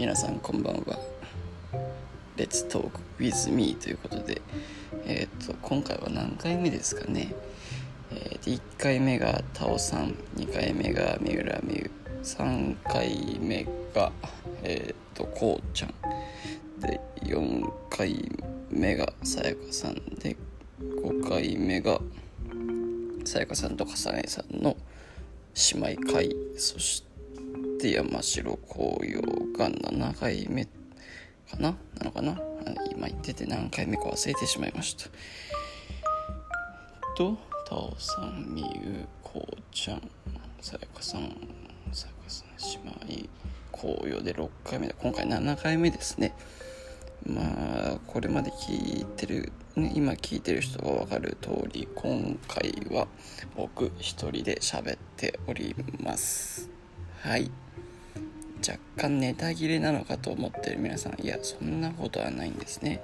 皆さんこんばんは。Let's Talk with me ということでえっ、と今回は何回目ですかね。えー、1回目がタオさん2回目が三浦美優3回目がえっ、とこうちゃん。で4回目がさやかさん。で5回目がさやかさんとかさねさんの姉妹会。そして山城紅葉が7回目かな？なのかな？今言ってて何回目か忘れてしまいました。とタオさんみゆこうちゃんさやかさんさやかさん姉妹紅葉で6回目で今回7回目ですね。まあこれまで聞いてる、ね、今聞いてる人が分かる通り今回は僕一人で喋っております。はい。若干ネタ切れなのかと思ってる皆さん。いやそんなことはないんですね。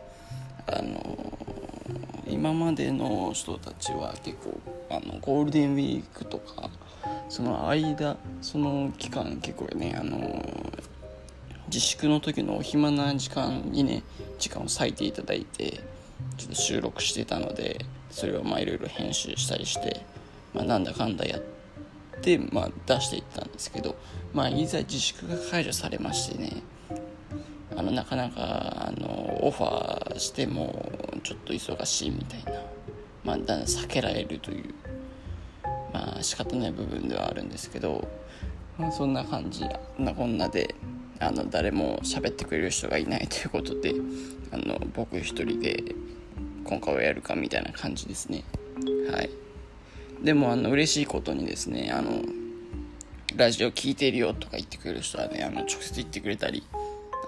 あの今までの人たちは結構あのゴールデンウィークとかその間その期間結構ねあの自粛の時のお暇な時間にね時間を割いていただいてちょっと収録してたのでそれをまあいろいろ編集したりして、まあ、なんだかんだやって、まあ、出していったんですけど、まあ、いざ自粛が解除されましてねあのなかなかあのオファーしてもちょっと忙しいみたいな、まあ、だんだん避けられるというまあ仕方ない部分ではあるんですけど、まあ、そんな感じなこんなであの誰も喋ってくれる人がいないということであの僕一人で今回はやるかみたいな感じですね。はい。でもあの嬉しいことにですねあのラジオ聞いてるよとか言ってくれる人はねあの直接言ってくれたり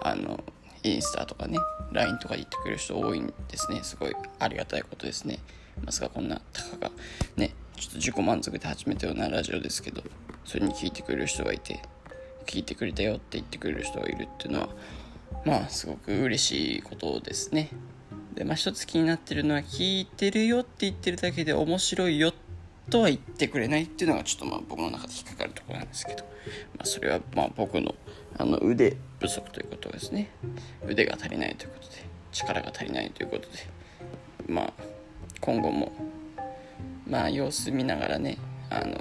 あのインスタとかね LINE とか言ってくれる人多いんですね。すごいありがたいことですね。まさかこんなたかがねちょっと自己満足で始めたようなラジオですけどそれに聞いてくれる人がいて聞いてくれたよって言ってくれる人がいるっていうのはまあすごく嬉しいことですね。でまあ一つ気になってるのは聞いてるよって言ってるだけで面白いよってとは言ってくれないっていうのがちょっとまあ僕の中で引っかかるところなんですけど、まあ、それはまあ僕のあの腕不足ということですね。腕が足りないということで力が足りないということでまあ今後もまあ様子見ながらねあの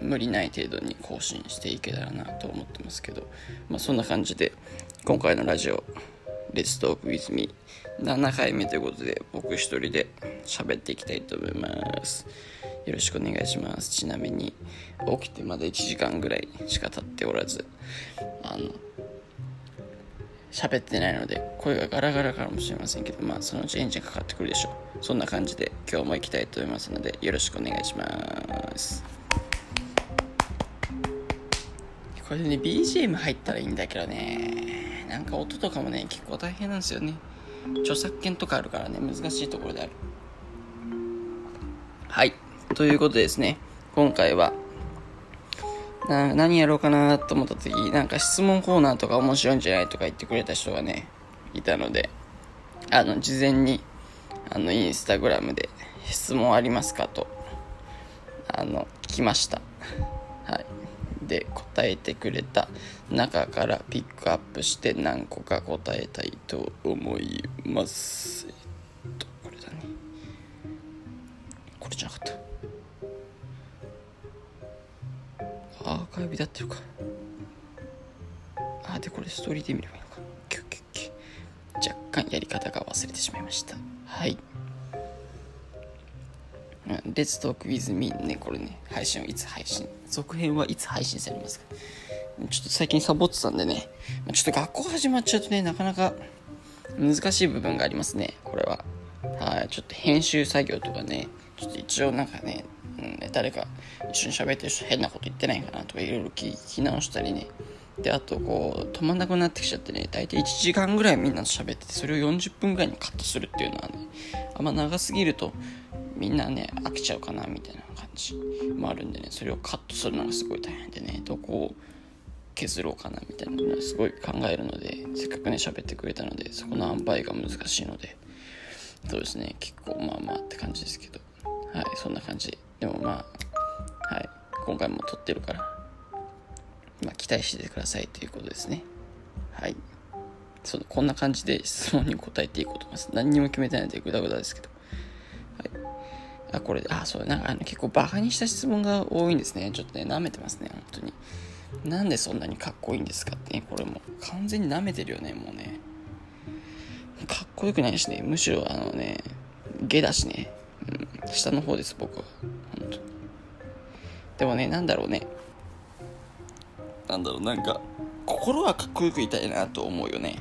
無理ない程度に更新していけたらなと思ってますけど、まあ、そんな感じで今回のラジオ「Let's Talk With Me」7回目ということで僕一人で喋っていきたいと思います。よろしくお願いします。ちなみに起きてまだ1時間ぐらいしか経っておらずあの喋ってないので声がガラガラかもしれませんけどまあそのうちエンジンかかってくるでしょう。そんな感じで今日も行きたいと思いますのでよろしくお願いします。これでね BGM 入ったらいいんだけどね。なんか音とかもね結構大変なんですよね。著作権とかあるからね難しいところである。はい。ということでですね今回はな何やろうかなと思った時なんか質問コーナーとか面白いんじゃないとか言ってくれた人がねいたのであの事前にあのインスタグラムで質問ありますかとあの聞きました。はい。で答えてくれた中からピックアップして何個か答えたいと思います。えっとこれだね。これじゃなかった。アーカイブでやってるか。あでこれストーリーで見ればいいのか。キュッキュッキュ。若干やり方が忘れてしまいました。はい。レッツトークウィズミーね、これね、配信はいつ配信、続編はいつ配信されますか。ちょっと最近サボってたんでね、ちょっと学校始まっちゃうとね、なかなか難しい部分がありますね、これは。はい、ちょっと編集作業とかね、ちょっと一応なんかね、うん、誰か一緒に喋ってる人変なこと言ってないかなとかいろいろ聞き直したりね、で、あとこう、止まんなくなってきちゃってね、大体1時間ぐらいみんなと喋ってて、それを40分ぐらいにカットするっていうのはね、あんま長すぎると、みんなね飽きちゃうかなみたいな感じもあるんでねそれをカットするのがすごい大変でねどこを削ろうかなみたいなのはすごい考えるのでせっかくね喋ってくれたのでそこの塩梅が難しいのでそうですね結構まあまあって感じですけど。はいそんな感じで。でもまあはい今回も撮ってるからまあ期待しててくださいということですねはいそのこんな感じで質問に答えていこうと思います。何にも決めてないのでグダグダですけど。はい。あ、これ、あ、そう、なんかあの結構バカにした質問が多いんですね。ちょっとね、舐めてますね、本当に。なんでそんなにかっこいいんですかってね、これもう完全に舐めてるよね、もうね。かっこよくないしね、むしろあのね、下だしね、うん、下の方です、僕は。でもね、なんだろうね。なんだろう、なんか、心はかっこよくいたいなと思うよね。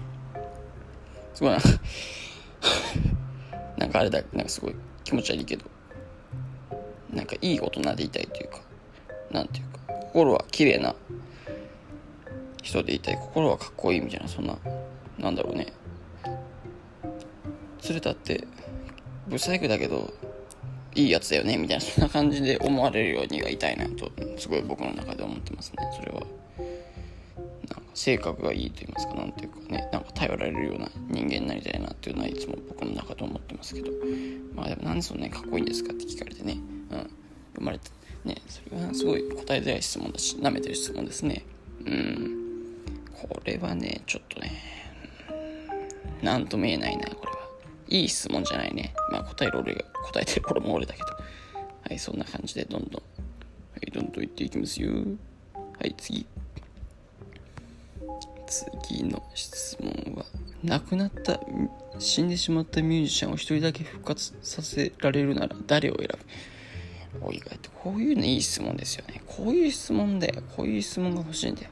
すごいな。なんかあれだ、なんかすごい気持ち悪いけど、なんかいい大人でいたいというか、なんていうか、心は綺麗な人でいたい、心はかっこいいみたいな、そんな、なんだろうね。鶴田って、ブサイクだけど、いいやつだよねみたいな、そんな感じで思われるようにはいたいなと、すごい僕の中で思ってますね、それは。性格がいいと言いますか何ていうかねなんか頼られるような人間になりたいなっていうのはいつも僕の中で思ってますけど。まあでもなんでそんなにかっこいいんですかって聞かれてね、うん、生まれたねそれはすごい答えづらい質問だし舐めてる質問ですね。うん。これはねちょっとね何とも言えないなこれ。いい質問じゃないね。まあ答える俺が答えてる頃も俺だけど。はいそんな感じでどんどん。はいどんどん言っていきますよ。はい次。次の質問は亡くなった死んでしまったミュージシャンを一人だけ復活させられるなら誰を選ぶ？お意外とこういうのいい質問ですよね。こういう質問だよ。こういう質問が欲しいんだよ。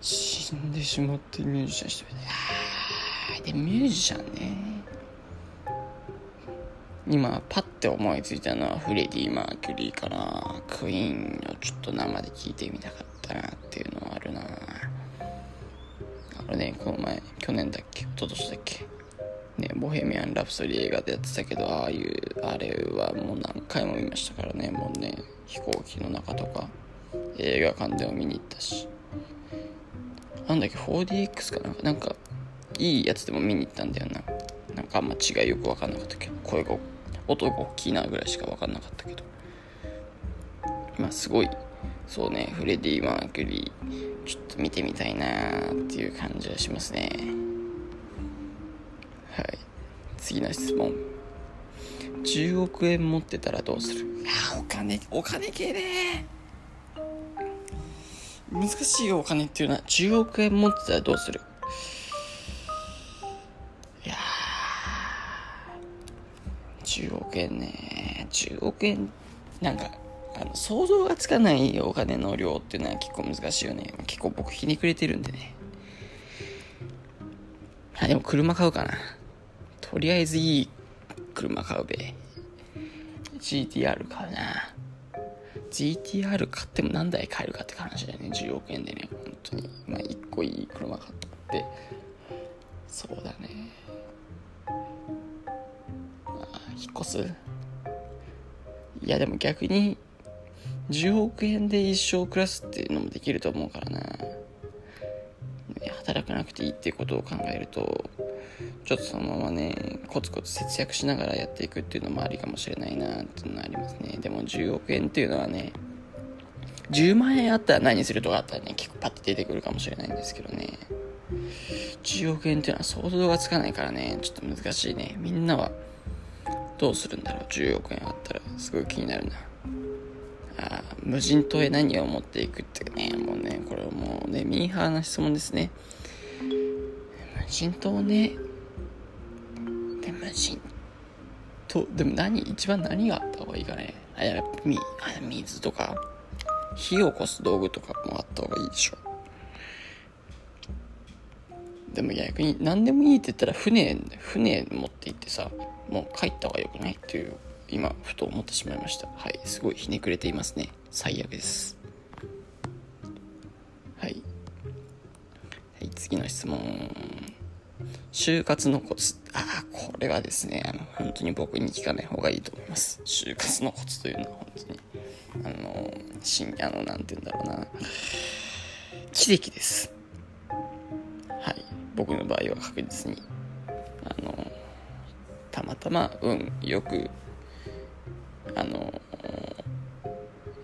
死んでしまったミュージシャン一人ででミュージシャンね。今パッて思いついたのはフレディ・マーキュリーかなクイーンをちょっと生で聞いてみたかったなっていうのはあるな。あれねこの前去年だっけ？一昨年だっけ？ねボヘミアン・ラプソディ映画でやってたけどああいうあれはもう何回も見ましたからね。もうね飛行機の中とか映画館でも見に行ったし。なんだっけ？4DX かななんかいいやつでも見に行ったんだよな。なんかあんま違いよく分かんなかったけど。声が音が大きいなぐらいしか分かんなかったけど。まあすごいそうねフレディ・マーキュリーちょっと見てみたいなっていう感じはしますね。はい。次の質問。10億円持ってたらどうする？あお金。お金系ね。難しいよお金っていうのは。10億円持ってたらどうする？10億円ね。10億円、なんか、あの、想像がつかないお金の量っていうのは結構難しいよね。結構僕ひねくれてるんでね。あ、でも車買うかな。とりあえずいい車買うべ。GTR 買うな。GTR 買っても何台買えるかって話だよね。10億円でね。本当に。まあ、1個いい車買って。そうだね。越すいやでも逆に10億円で一生暮らすっていうのもできると思うからな。働かなくていいっていうことを考えるとちょっとそのままねコツコツ節約しながらやっていくっていうのもありかもしれないなっていうのはありますね。でも10億円っていうのはね10万円あったら何するとかあったらね結構パッと出てくるかもしれないんですけどね。10億円っていうのは想像がつかないからねちょっと難しいね。みんなはどうするんだろう？10億円あったらすごい気になるな。あ無人島へ何を持っていくってねもうねこれはもうねミーハーな質問ですね。無人島ね。で無人島。でも何一番何があった方がいいかね。あやみあ水とか火を起こす道具とかもあった方がいいでしょ。でも逆に何でもいいって言ったら船船持って行ってさもう帰った方がよくないっていう今ふと思ってしまいました。はいすごいひねくれていますね。最悪です。はい、はい、次の質問。就活のコツ。ああこれはですねあの本当に僕に聞かない方がいいと思います。就活のコツというのは本当にあの深夜の何て言うんだろうな。奇跡です。僕の場合は確実にあのたまたま運よくあの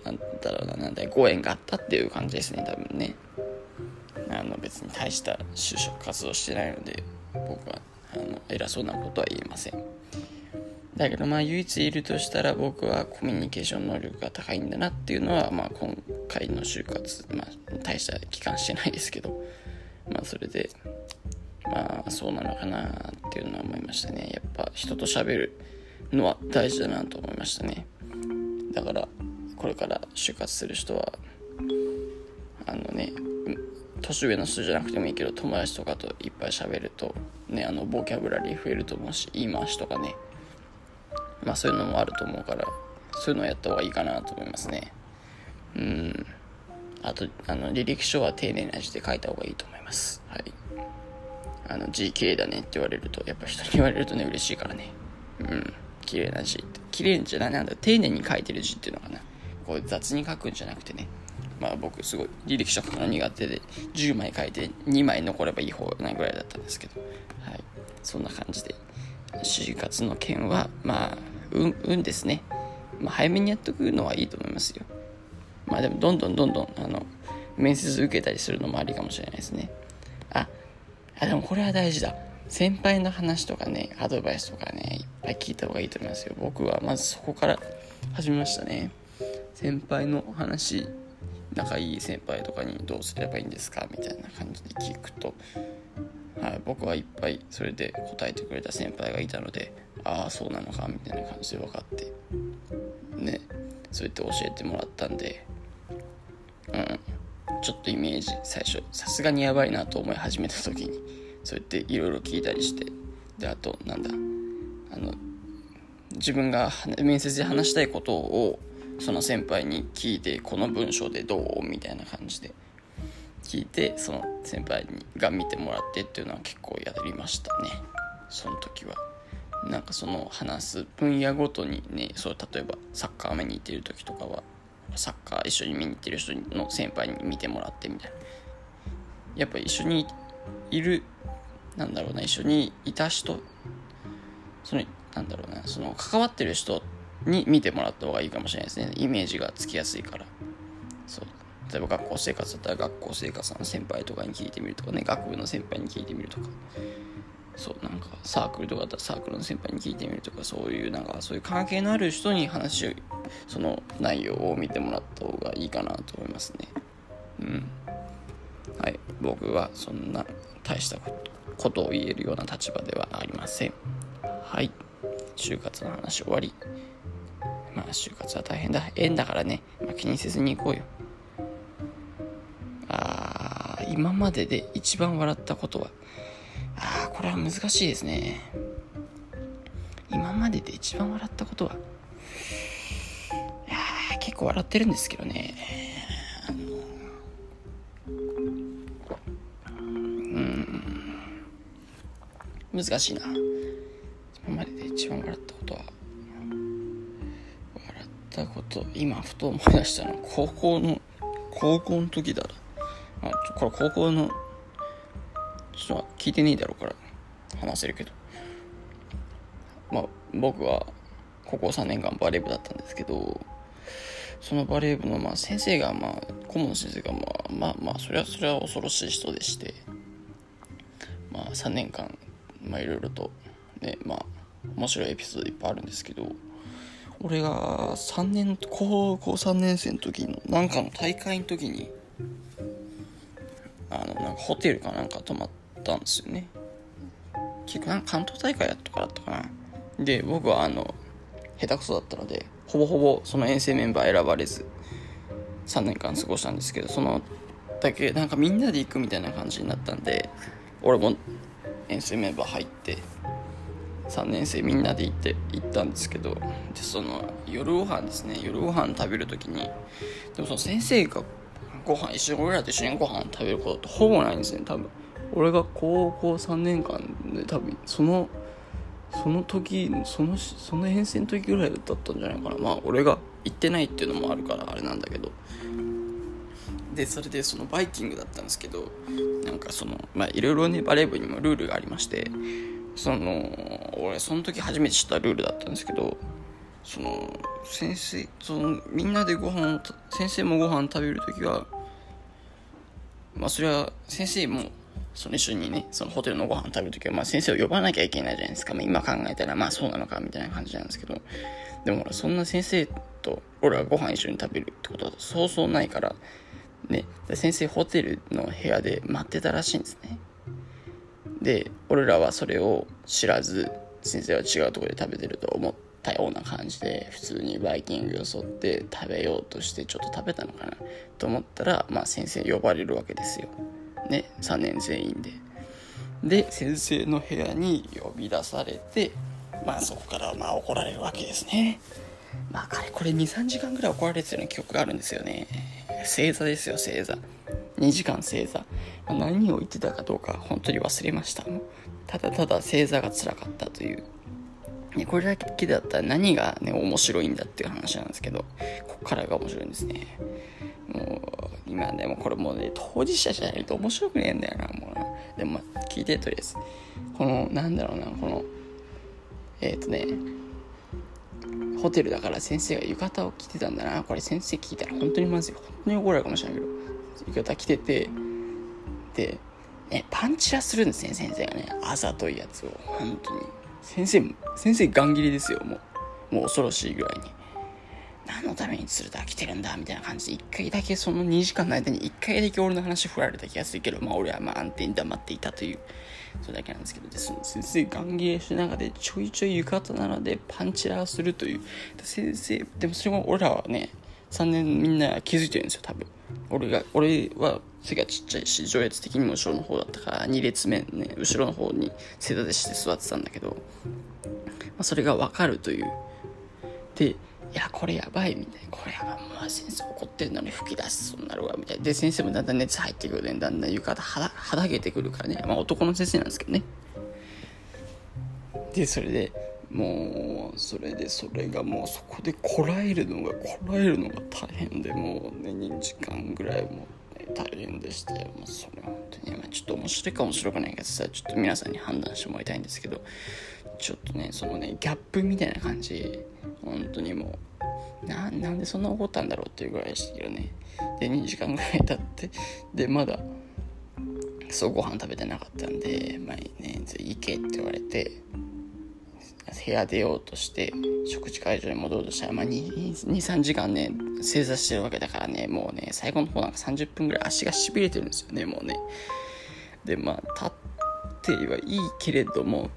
なんだろうななんだご縁があったっていう感じですね多分ね。あの別に大した就職活動してないので僕はあの偉そうなことは言えません。だけどまあ唯一いるとしたら僕はコミュニケーション能力が高いんだなっていうのはまあ今回の就活まあ大した期間してないですけどまあそれでまあそうなのかなっていうのは思いましたね。やっぱ人と喋るのは大事だなと思いましたね。だからこれから就活する人はあのね年上の人じゃなくてもいいけど友達とかといっぱい喋るとねあのボキャブラリー増えると思うし言い回しとかね。まあそういうのもあると思うからそういうのをやった方がいいかなと思いますね。うん。あとあの履歴書は丁寧な字で書いた方がいいと思います。はい。あの字綺麗だねって言われるとやっぱ人に言われるとね嬉しいからね。うん。綺麗な字って。綺麗じゃないなんだ丁寧に書いてる字っていうのかなこう雑に書くんじゃなくてね。まあ僕すごい履歴書くの苦手で10枚書いて2枚残ればいい方なぐらいだったんですけど。はい。そんな感じで。就活の件はまあ運運ですね、まあ、早めにやっとくのはいいと思いますよ。まあでもどんどんどんどんあの面接受けたりするのもありかもしれないですね。あでもこれは大事だ。先輩の話とかねアドバイスとかねいっぱい聞いた方がいいと思いますよ。僕はまずそこから始めましたね。先輩の話仲いい先輩とかにどうすればいいんですか？みたいな感じで聞くと、はい、僕はいっぱいそれで答えてくれた先輩がいたのでああそうなのか？みたいな感じで分かってねそうやって教えてもらったんでうん。ちょっとイメージ最初さすがにやばいなと思い始めた時にそうやっていろいろ聞いたりして。であとなんだあの自分が面接で話したいことをその先輩に聞いてこの文章でどう？みたいな感じで。聞いてその先輩にが見てもらってっていうのは結構やりましたね。その時は。なんかその話す分野ごとにねそう例えばサッカー見に行ってる時とかはサッカー一緒に見に行ってる人の先輩に見てもらってみたいな。やっぱ一緒にいるなんだろうな一緒にいた人そのなんだろうなその関わってる人に見てもらった方がいいかもしれないですね。イメージがつきやすいから。そう。例えば学校生活だったら学校生活の先輩とかに聞いてみるとかね。学部の先輩に聞いてみるとか。そうなんかサークルとかだったらサークルの先輩に聞いてみるとか。そういうなんかそういう関係のある人に話をその内容を見てもらった方がいいかなと思いますね。うん。はい。僕はそんな大したことを言えるような立場ではありません。はい。就活の話終わり。まあ就活は大変だ。縁だからね、まあ、気にせずに行こうよ。あー今までで一番笑ったことはああこれは難しいですね。今までで一番笑ったことは構笑ってるんですけどね。うん。難しいな。今までで一番笑ったことは。笑ったこと今ふと思い出したの高校の高校の時だな。あこれ高校のちょっと聞いてねえだろうから話せるけど。まあ僕は高校3年間バレー部だったんですけどそのバレー部のまあ先生がまあ顧問の先生がまあまあまあそれはそれは恐ろしい人でして。まあ3年間まあいろいろとねまあ面白いエピソードいっぱいあるんですけど。俺が3年高校3年生の時のなんかの大会の時にあのなんかホテルかなんか泊まったんですよね。結局なんか関東大会やったからだったかな。で僕はあの下手くそだったのでほぼほぼその遠征メンバー選ばれず3年間過ごしたんですけどそのだけなんかみんなで行くみたいな感じになったんで俺も遠征メンバー入って3年生みんなで行って行ったんですけどでその夜ご飯ですね。夜ご飯食べる時にでもその先生がご飯一緒に俺らと一緒にご飯食べることってほぼないんですね多分。俺が高校3年間で多分そのその時そのその遠征の時ぐらいだったんじゃないかな。まあ俺が行ってないっていうのもあるからあれなんだけど。でそれでそのバイキングだったんですけどなんかそのまあいろいろねバレー部にもルールがありましてその俺その時初めて知ったルールだったんですけどその先生そのみんなでご飯を先生もご飯食べる時はまあそれは先生もその一緒にね、そのホテルのご飯食べるときは、まあ先生を呼ばなきゃいけないじゃないですか。まあ今考えたら、まあそうなのかみたいな感じなんですけど、でもほら、そんな先生と俺はご飯一緒に食べるってことはそうそうないから、ね、先生ホテルの部屋で待ってたらしいんですね。で、俺らはそれを知らず、先生は違うとこで食べてると思ったような感じで、普通にバイキングよそって食べようとしてちょっと食べたのかなと思ったら、まあ先生呼ばれるわけですよ。ね、3年全員で。で、先生の部屋に呼び出されて、まあそこからまあ怒られるわけですね。まあかれこれ2、3時間ぐらい怒られてるような記憶があるんですよね。正座ですよ、正座。2時間正座。まあ、何を言ってたかどうか本当に忘れました。ただただ正座が辛かったという。ね、これだけだったら何がね、面白いんだっていう話なんですけど、こっからが面白いんですね。もう、今でもこれもうね、当事者じゃないと面白くねえんだよな、もうな。でも、まあ、聞いてとりあえず。この、なんだろうな、この、えっ、ー、とね、ホテルだから先生が浴衣を着てたんだな。これ先生聞いたら本当にまずい。本当に怒られるかもしれないけど、浴衣着てて、で、ね、パンチラするんですね、先生がね。あざといやつを。本当に。先生、先生ガン切りですよ、もう。もう恐ろしいぐらいに。何のために鶴田来てるんだみたいな感じで、一回だけその2時間の間に一回だけ俺の話振られた気がするけど、まあ俺はまあ安定に黙っていたという、それだけなんですけど、で、その先生ガン切れしながらでちょいちょい浴衣なのでパンチラーするという、先生、でもそれも俺らはね、3年みんな気づいてるんですよ、多分。俺が、俺は背がちっちゃいし、上越的にも後ろの方だったから、2列目ね、後ろの方に正座でして座ってたんだけど、まあ、それがわかるという。で、いや、これやばい、みたいな。これやばい。もう先生怒ってるのに吹き出しそうになるわ、みたいな。で、先生もだんだん熱入ってくるね。だんだん浴衣はだ、はだけてくるからね。まあ男の先生なんですけどね。で、それで、もう、それで、それがもうそこでこらえるのが、こらえるのが大変で、もうね、2時間ぐらいも、ね、大変でして、もうそれ本当に、まあ、ちょっと面白いか面白くないけどさ、ちょっと皆さんに判断してもらいたいんですけど、ちょっとね、そのね、ギャップみたいな感じ、本当にもう、な、なんでそんな怒ったんだろうっていうぐらいでしたけどね。で、2時間ぐらい経って、で、まだ、そうご飯食べてなかったんで、まあね、行けって言われて、部屋出ようとして、食事会場に戻ろうとしたら、まあ23時間ね、正座してるわけだからね、もうね、最後の方なんか30分ぐらい足が痺れてるんですよね、もうね。で、まあ、立ってはいいけれども、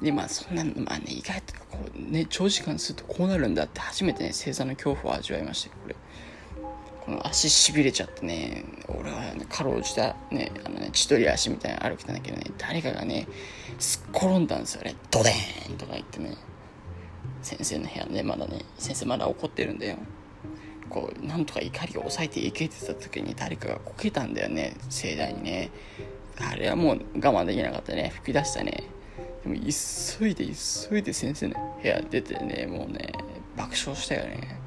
で、まあそんな、まあね、意外とこうね、長時間するとこうなるんだって初めてね、星座の恐怖を味わいましたこれ。この足しびれちゃってね、俺はね、かろうじたね、あのね、千鳥足みたいな歩きたんだけどね、誰かがね、すっ転んだんですよね、ドデーンとか言ってね、先生の部屋でまだね、先生まだ怒ってるんだよ。こう、なんとか怒りを抑えていけてた時に誰かがこけたんだよね、盛大にね。あれはもう我慢できなかったね、吹き出したね。でも急いで急いで先生の部屋出てねもうね爆笑したよね。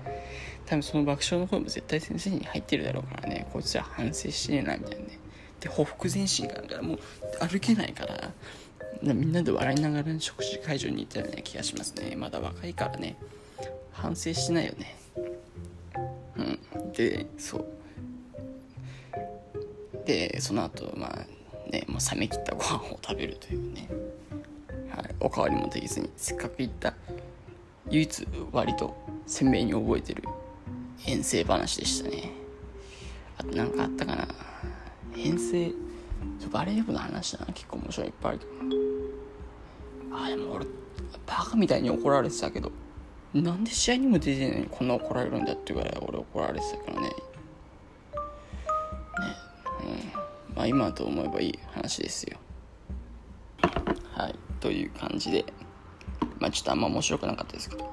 多分その爆笑の声も絶対先生に入ってるだろうからね。こいつら反省してねえなみたいなね。でほふ前進があるからもう歩けないからみんなで笑いながら食事会場に行ったような気がしますね。まだ若いからね。反省しないよね。うん。でそう。でその後まあねもう冷めきったご飯を食べるというね。はい、おかわりもできずにせっかく行った唯一割と鮮明に覚えてる遠征話でしたね。あと何かあったかな。遠征バレー部の話だな。結構面白いいっぱいあるけど。あでも俺バカみたいに怒られてたけどなんで試合にも出てないのにこんな怒られるんだってぐらい俺怒られてたからね。ね。うん。まあ今と思えばいい話ですよ。はい。という感じで、まあちょっとあんま面白くなかったですけど、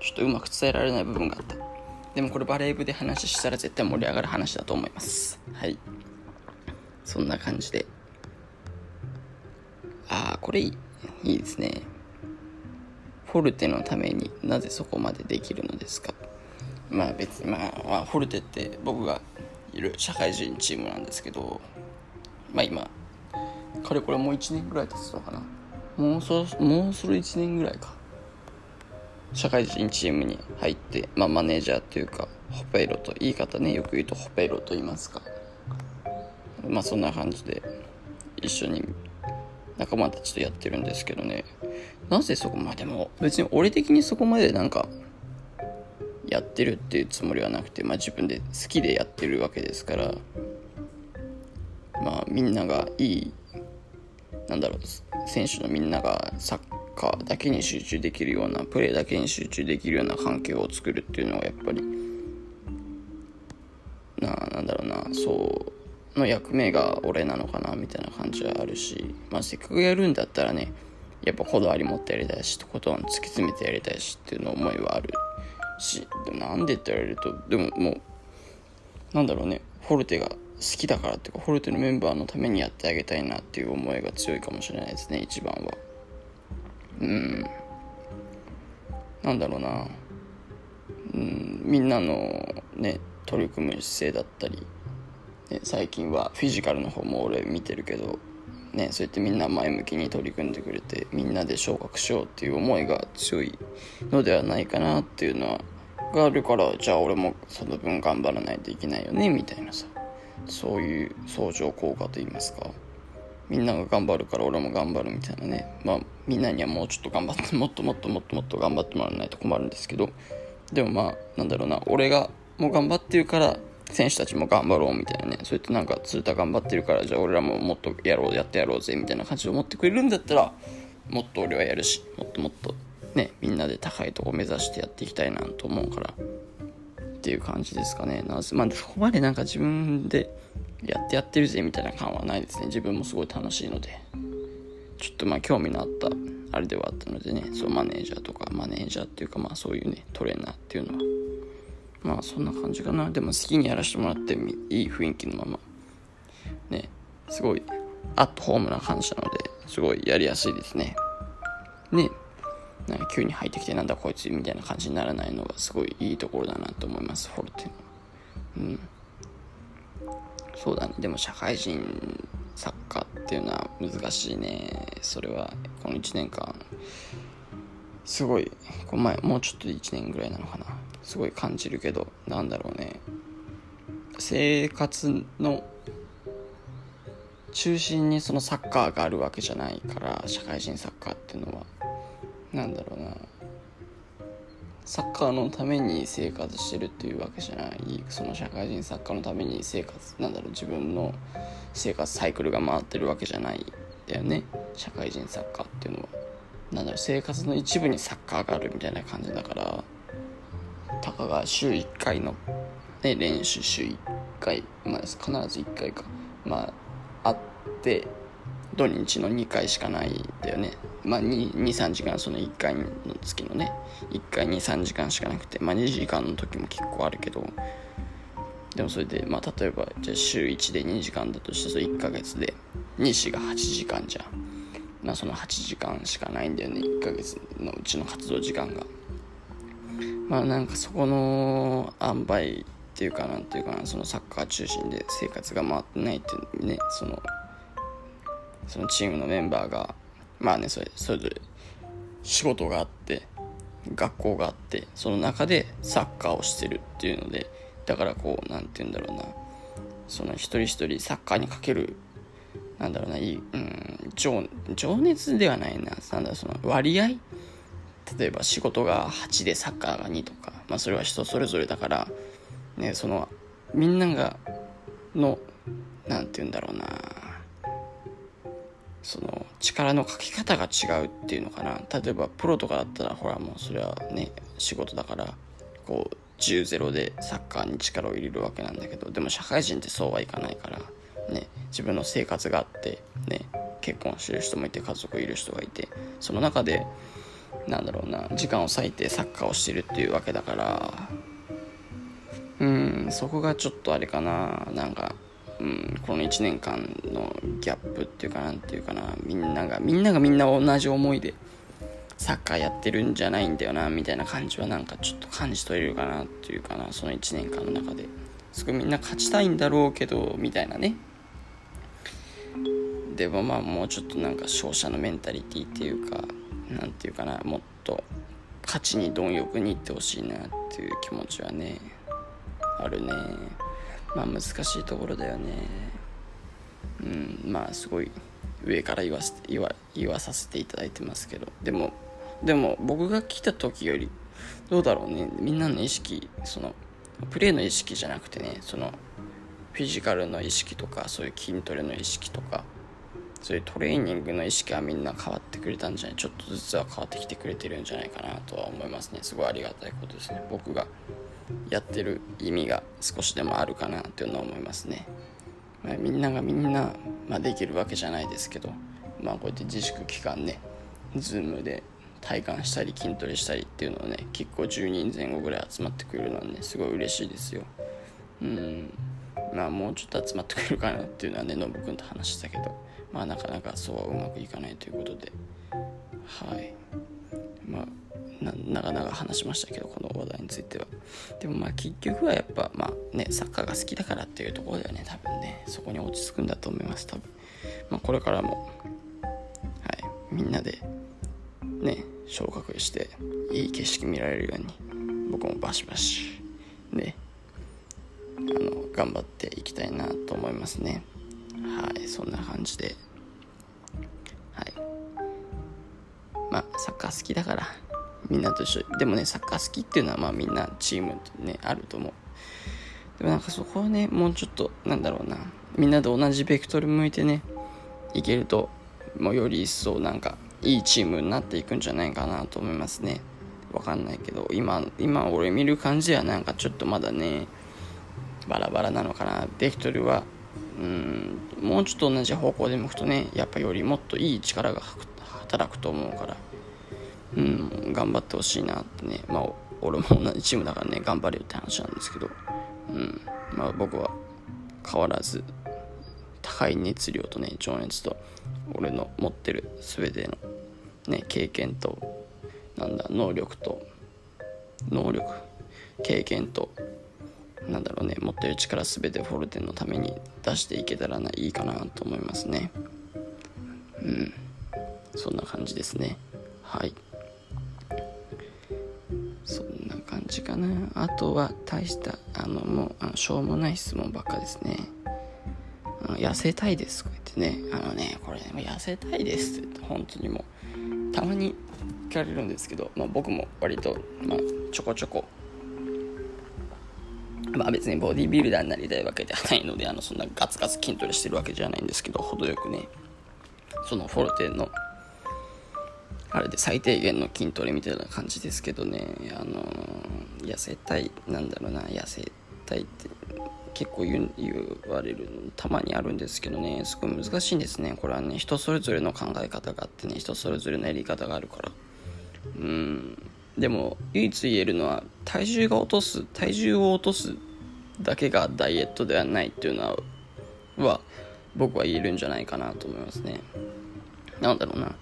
ちょっとうまく伝えられない部分があった。でもこれバレー部で話したら絶対盛り上がる話だと思います。はい。そんな感じで。ああ、これいい。いいですね。フォルテのためになぜそこまでできるのですかまあ別にまあ、まあ、フォルテって僕がいる社会人チームなんですけど、まあ今、かれこれもう1年ぐらい経つのかな。もうそもうそろ1年ぐらいか。社会人チームに入って、まあ、マネージャーっていうかホペイロと言い方ねよく言うとホペイロと言いますか。まあそんな感じで一緒に仲間たちとやってるんですけどね。なぜそこまでも別に俺的にそこまでなんかやってるっていうつもりはなくて、まあ、自分で好きでやってるわけですからまあみんながいいなんだろう選手のみんながサッカーだけに集中できるようなプレーだけに集中できるような環境を作るっていうのはやっぱりななんだろうなそうの役目が俺なのかなみたいな感じはあるし、まあ、せっかくやるんだったらねやっぱこだわり持ってやりたいしとことん突き詰めてやりたいしっていうの思いはあるしでもなんでって言われるとでももうなんだろうねフォルテが好きだからっていうかフォルテのメンバーのためにやってあげたいなっていう思いが強いかもしれないですね一番は。うん。なんだろうな。うん。みんなのね取り組む姿勢だったり、ね、最近はフィジカルの方も俺見てるけどね、そうやってみんな前向きに取り組んでくれてみんなで昇格しようっていう思いが強いのではないかなっていうのはがあるからじゃあ俺もその分頑張らないといけないよねみたいなさ。そういう相乗効果といいますか。みんなが頑張るから俺も頑張るみたいなね。まあみんなにはもうちょっと頑張って もっともっともっともっと頑張ってもらわないと困るんですけどでもまあなんだろうな俺がもう頑張ってるから選手たちも頑張ろうみたいなねそうやってなんか鶴田頑張ってるからじゃあ俺らももっとやろうやってやろうぜみたいな感じで思ってくれるんだったらもっと俺はやるしもっともっとねみんなで高いとこ目指してやっていきたいなと思うからっていう感じですかね。なまあそこまでなんか自分でやってやってるぜみたいな感はないですね。自分もすごい楽しいので。ちょっとまあ興味のあったあれではあったのでね。そうマネージャーとかマネージャーっていうかまあそういうねトレーナーっていうのは。まあそんな感じかな。でも好きにやらせてもらっていい雰囲気のまま。ね。すごいアットホームな感じなのですごいやりやすいですね。ね。なんか急に入ってきてなんだこいつみたいな感じにならないのがすごいいいところだなと思いますフォルテの。うん。そうだね。でも社会人サッカーっていうのは難しいね。それはこの1年間すごいこの前もうちょっとで1年ぐらいなのかな。すごい感じるけどなんだろうね。生活の中心にそのサッカーがあるわけじゃないから社会人サッカーっていうのは。なんだろうな。サッカーのために生活してるっていうわけじゃない。その社会人サッカーのために生活なんだろう。自分の生活サイクルが回ってるわけじゃないんだよね。社会人サッカーっていうのは。なんだろう。生活の一部にサッカーがあるみたいな感じだから。たかが週1回の、ね、練習週1回、まあ、必ず1回かまああって土日の2回しかないんだよね。まあ23時間その1回の月のね1回23時間しかなくてまあ2時間の時も結構あるけどでもそれでまあ例えばじゃ週1で2時間だとしてそれ1ヶ月で2が8時間じゃん。まあその8時間しかないんだよね1ヶ月のうちの活動時間が。まあなんかそこの塩梅っていうかなんていうかなそのサッカー中心で生活が回ってないっていうねそのそのチームのメンバーがまあねそれそれぞれ。仕事があって学校があってその中でサッカーをしてるっていうのでだからこう何て言うんだろうな。その一人一人サッカーにかけるなんだろうないい、うん、情情熱ではないな。なんだその割合。例えば仕事が8でサッカーが2とか、まあ、それは人それぞれだから、ね、そのみんながの何て言うんだろうな。その力のかけ方が違うっていうのかな。例えばプロとかだったらほらもうそれはね仕事だからこう10ゼロでサッカーに力を入れるわけなんだけどでも社会人ってそうはいかないからね自分の生活があってね結婚してる人もいて家族いる人がいてその中でなんだろうな時間を割いてサッカーをしてるっていうわけだからうんそこがちょっとあれかな。なんか、うん、この1年間のギャップっていうかなんていうかなみんながみんながみんな同じ思いでサッカーやってるんじゃないんだよなみたいな感じはなんかちょっと感じ取れるかなっていうかなその1年間の中で。すごいみんな勝ちたいんだろうけどみたいなね。でもまあもうちょっとなんか勝者のメンタリティっていうか何て言うかなもっと勝ちに貪欲にいってほしいなっていう気持ちはねあるね。まあ難しいところだよね。うんまあすごい上から言わせ言わ言わさせていただいてますけど。でもでも僕が来た時よりどうだろうね。みんなの意識そのプレーの意識じゃなくてねそのフィジカルの意識とかそういう筋トレの意識とかそういうトレーニングの意識はみんな変わってくれたんじゃない？ちょっとずつは変わってきてくれてるんじゃないかなとは思いますね。すごいありがたいことですね。僕がやってる意味が少しでもあるかなっていうのは思いますね、まあ、みんながみんな、まあ、できるわけじゃないですけどまあこうやって自粛期間ね Zoom で体感したり筋トレしたりっていうのをね結構10人前後ぐらい集まってくれるのはねすごい嬉しいですよ。うん。まあもうちょっと集まってくるかなっていうのはねノブ君と話したけどまあなかなかそうはうまくいかないということで。はい。まあなかなか話しましたけどこの話題については。でもまあ結局はやっぱまあねサッカーが好きだからっていうところではね多分ね。そこに落ち着くんだと思います多分。まあこれからもはい。みんなでね昇格していい景色見られるように僕もバシバシねあの頑張っていきたいなと思いますね。はい。そんな感じで。はい。まあサッカー好きだからみんなと一緒。でもねサッカー好きっていうのはまあみんなチームねあると思う。でもなんかそこをねもうちょっとなんだろうな。みんなで同じベクトル向いてねいけるともうより一層なんかいいチームになっていくんじゃないかなと思いますね。わかんないけど。今今俺見る感じはなんかちょっとまだねバラバラなのかな。ベクトルはうんもうちょっと同じ方向で向くとねやっぱよりもっといい力が働くと思うから。うん頑張ってほしいなってね。まあ俺も同じチームだからね頑張れよって話なんですけど。うんまあ僕は変わらず高い熱量とね情熱と俺の持ってる全てのね経験となんだ能力と能力経験となんだろうね持ってる力全てフォルテンのために出していけたらないいかなと思いますね。うんそんな感じですね。はい。じかな。あとは大したあのもうあのしょうもない質問ばっかですね。痩せたいですとか言ってね。あのねこれね痩せたいですって本当にもうたまに聞かれるんですけど、まあ、僕も割と、まあ、ちょこちょこ。まあ別にボディビルダーになりたいわけではないので、あの、そんなガツガツ筋トレしてるわけじゃないんですけど、程よくね、そのフォルテの、あれで最低限の筋トレみたいな感じですけどね、あの痩せたい、なんだろうな、痩せたいって結構言われるたまにあるんですけどね、すごい難しいんですね。これはね、人それぞれの考え方があってね、人それぞれのやり方があるから。うん。でも唯一言えるのは体重が落とす体重を落とすだけがダイエットではないっていうのは僕は言えるんじゃないかなと思いますねなんだろうな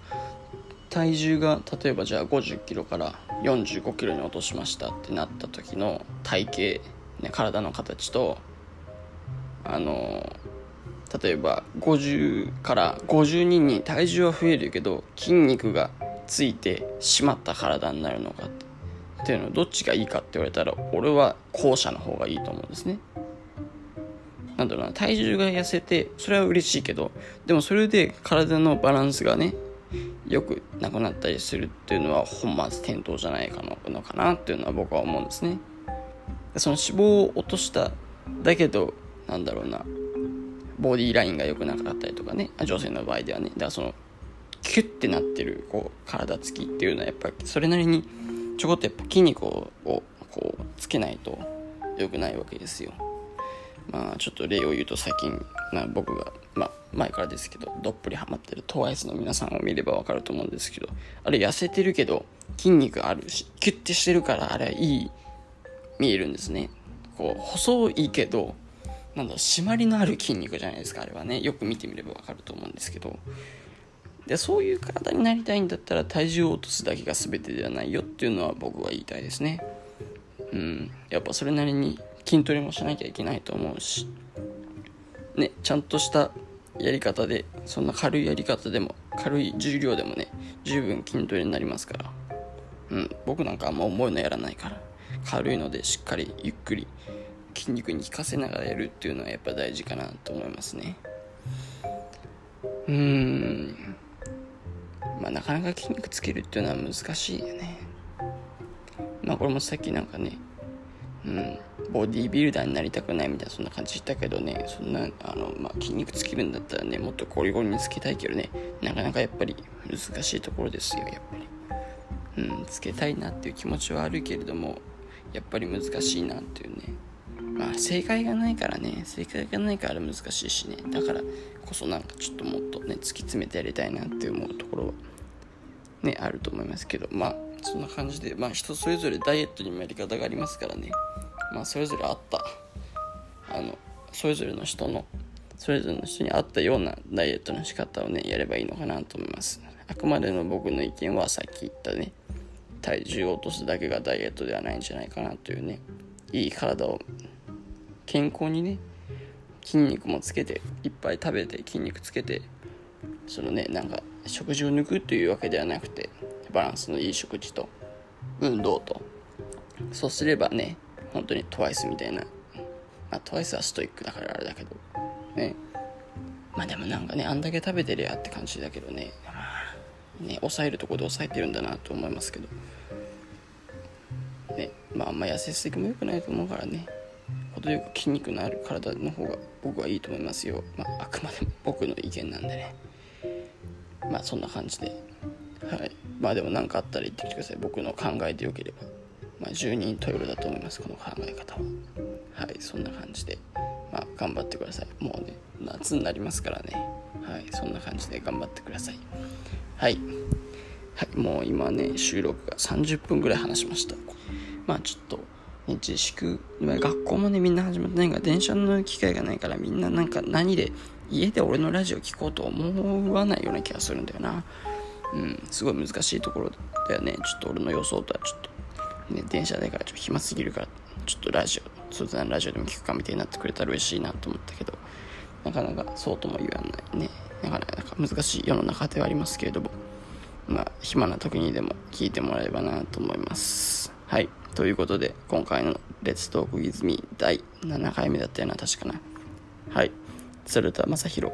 体重が例えばじゃあ50キロから45キロに落としましたってなった時の体型、ね、体の形とあの例えば50から50人に体重は増えるけど筋肉がついてしまった体になるのかっていうのどっちがいいかって言われたら俺は後者の方がいいと思うんですね。なんだろうな体重が痩せてそれは嬉しいけどでもそれで体のバランスがねよくなくなったりするっていうのは本末転倒じゃないかのかなっていうのは僕は思うんですね。その脂肪を落としただけどなんだろうなボディラインが良くなかったりとかね女性の場合ではね。だからそのキュッてなってるこう体つきっていうのはやっぱりそれなりにちょこっとやっぱ筋肉をこうつけないと良くないわけですよ。まあちょっと例を言うと最近な僕が、まあ、前からですけどどっぷりハマってる TWICE の皆さんを見れば分かると思うんですけどあれ痩せてるけど筋肉あるしキュッてしてるからあれはいい見えるんですね。こう細いけどなんだ締まりのある筋肉じゃないですかあれはね。よく見てみれば分かると思うんですけど。でそういう体になりたいんだったら体重を落とすだけが全てではないよっていうのは僕は言いたいですね。うん。やっぱそれなりに筋トレもしなきゃいけないと思うしねちゃんとしたやり方でそんな軽いやり方でも軽い重量でもね十分筋トレになりますから。うん僕なんかあんま重いのやらないから。軽いのでしっかりゆっくり筋肉に効かせながらやるっていうのはやっぱ大事かなと思いますね。うーん。まあなかなか筋肉つけるっていうのは難しいよね。まあこれもさっきなんかねうん。ボディービルダーになりたくないみたいなそんな感じしたけどね。そんなあの、まあ、筋肉つけるんだったらねもっとゴリゴリにつけたいけどね。なかなかやっぱり難しいところですよやっぱり。うんつけたいなっていう気持ちはあるけれどもやっぱり難しいなっていうね。まあ正解がないからね。正解がないから難しいしね。だからこそなんかちょっともっとね突き詰めてやりたいなって思うところはねあると思いますけど。まあそんな感じでまあ人それぞれダイエットにもやり方がありますからね。まあそれぞれあった。あのそれぞれの人のそれぞれの人に合ったようなダイエットの仕方をねやればいいのかなと思います。あくまでの僕の意見はさっき言ったね体重を落とすだけがダイエットではないんじゃないかなというねいい体を健康にね筋肉もつけていっぱい食べて筋肉つけてそのねなんか食事を抜くというわけではなくてバランスのいい食事と運動と。そうすればね本当にトワイスみたいな。まあトワイスはストイックだからあれだけど。ね。まあでもなんかねあんだけ食べてりゃって感じだけどね。ね抑えるとこで抑えてるんだなと思いますけど。ね。まああんま痩せすぎも良くないと思うからね。程よく筋肉のある体の方が僕はいいと思いますよ、まあ、あくまでも僕の意見なんでね。まあそんな感じで。はい。まあでも何かあったら言ってきてください。僕の考えでよければ。まあ10人トイレだと思います。この考え方は。はい。そんな感じで。まあ頑張ってください。もうね夏になりますからね。はい。そんな感じで頑張ってください。はい。はい。もう今ね収録が30分ぐらい話しました。まあちょっと、自粛学校もねみんな始まってないから電車の機会がないからみんななんか何で家で俺のラジオ聞こうと思わないような気がするんだよな。うんすごい難しいところだよねちょっと俺の予想とはちょっとね電車だからちょっと暇すぎるからちょっとラジオ通談ラジオでも聞くかみたいになってくれたら嬉しいなと思ったけどなかなかそうとも言わないねなかなか難しい世の中ではありますけれどもまあ暇な時にでも聞いてもらえればなと思いますはいということで、今回のレッツトークウィズミ第7回目だったような、確かな。はい。鶴田正宏。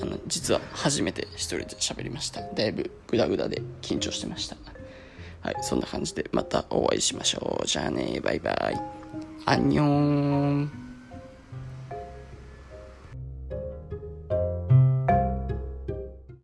あの、実は初めて一人で喋りました。だいぶグダグダで緊張してました。はい、そんな感じでまたお会いしましょう。じゃあね、バイバイ。アンニョン。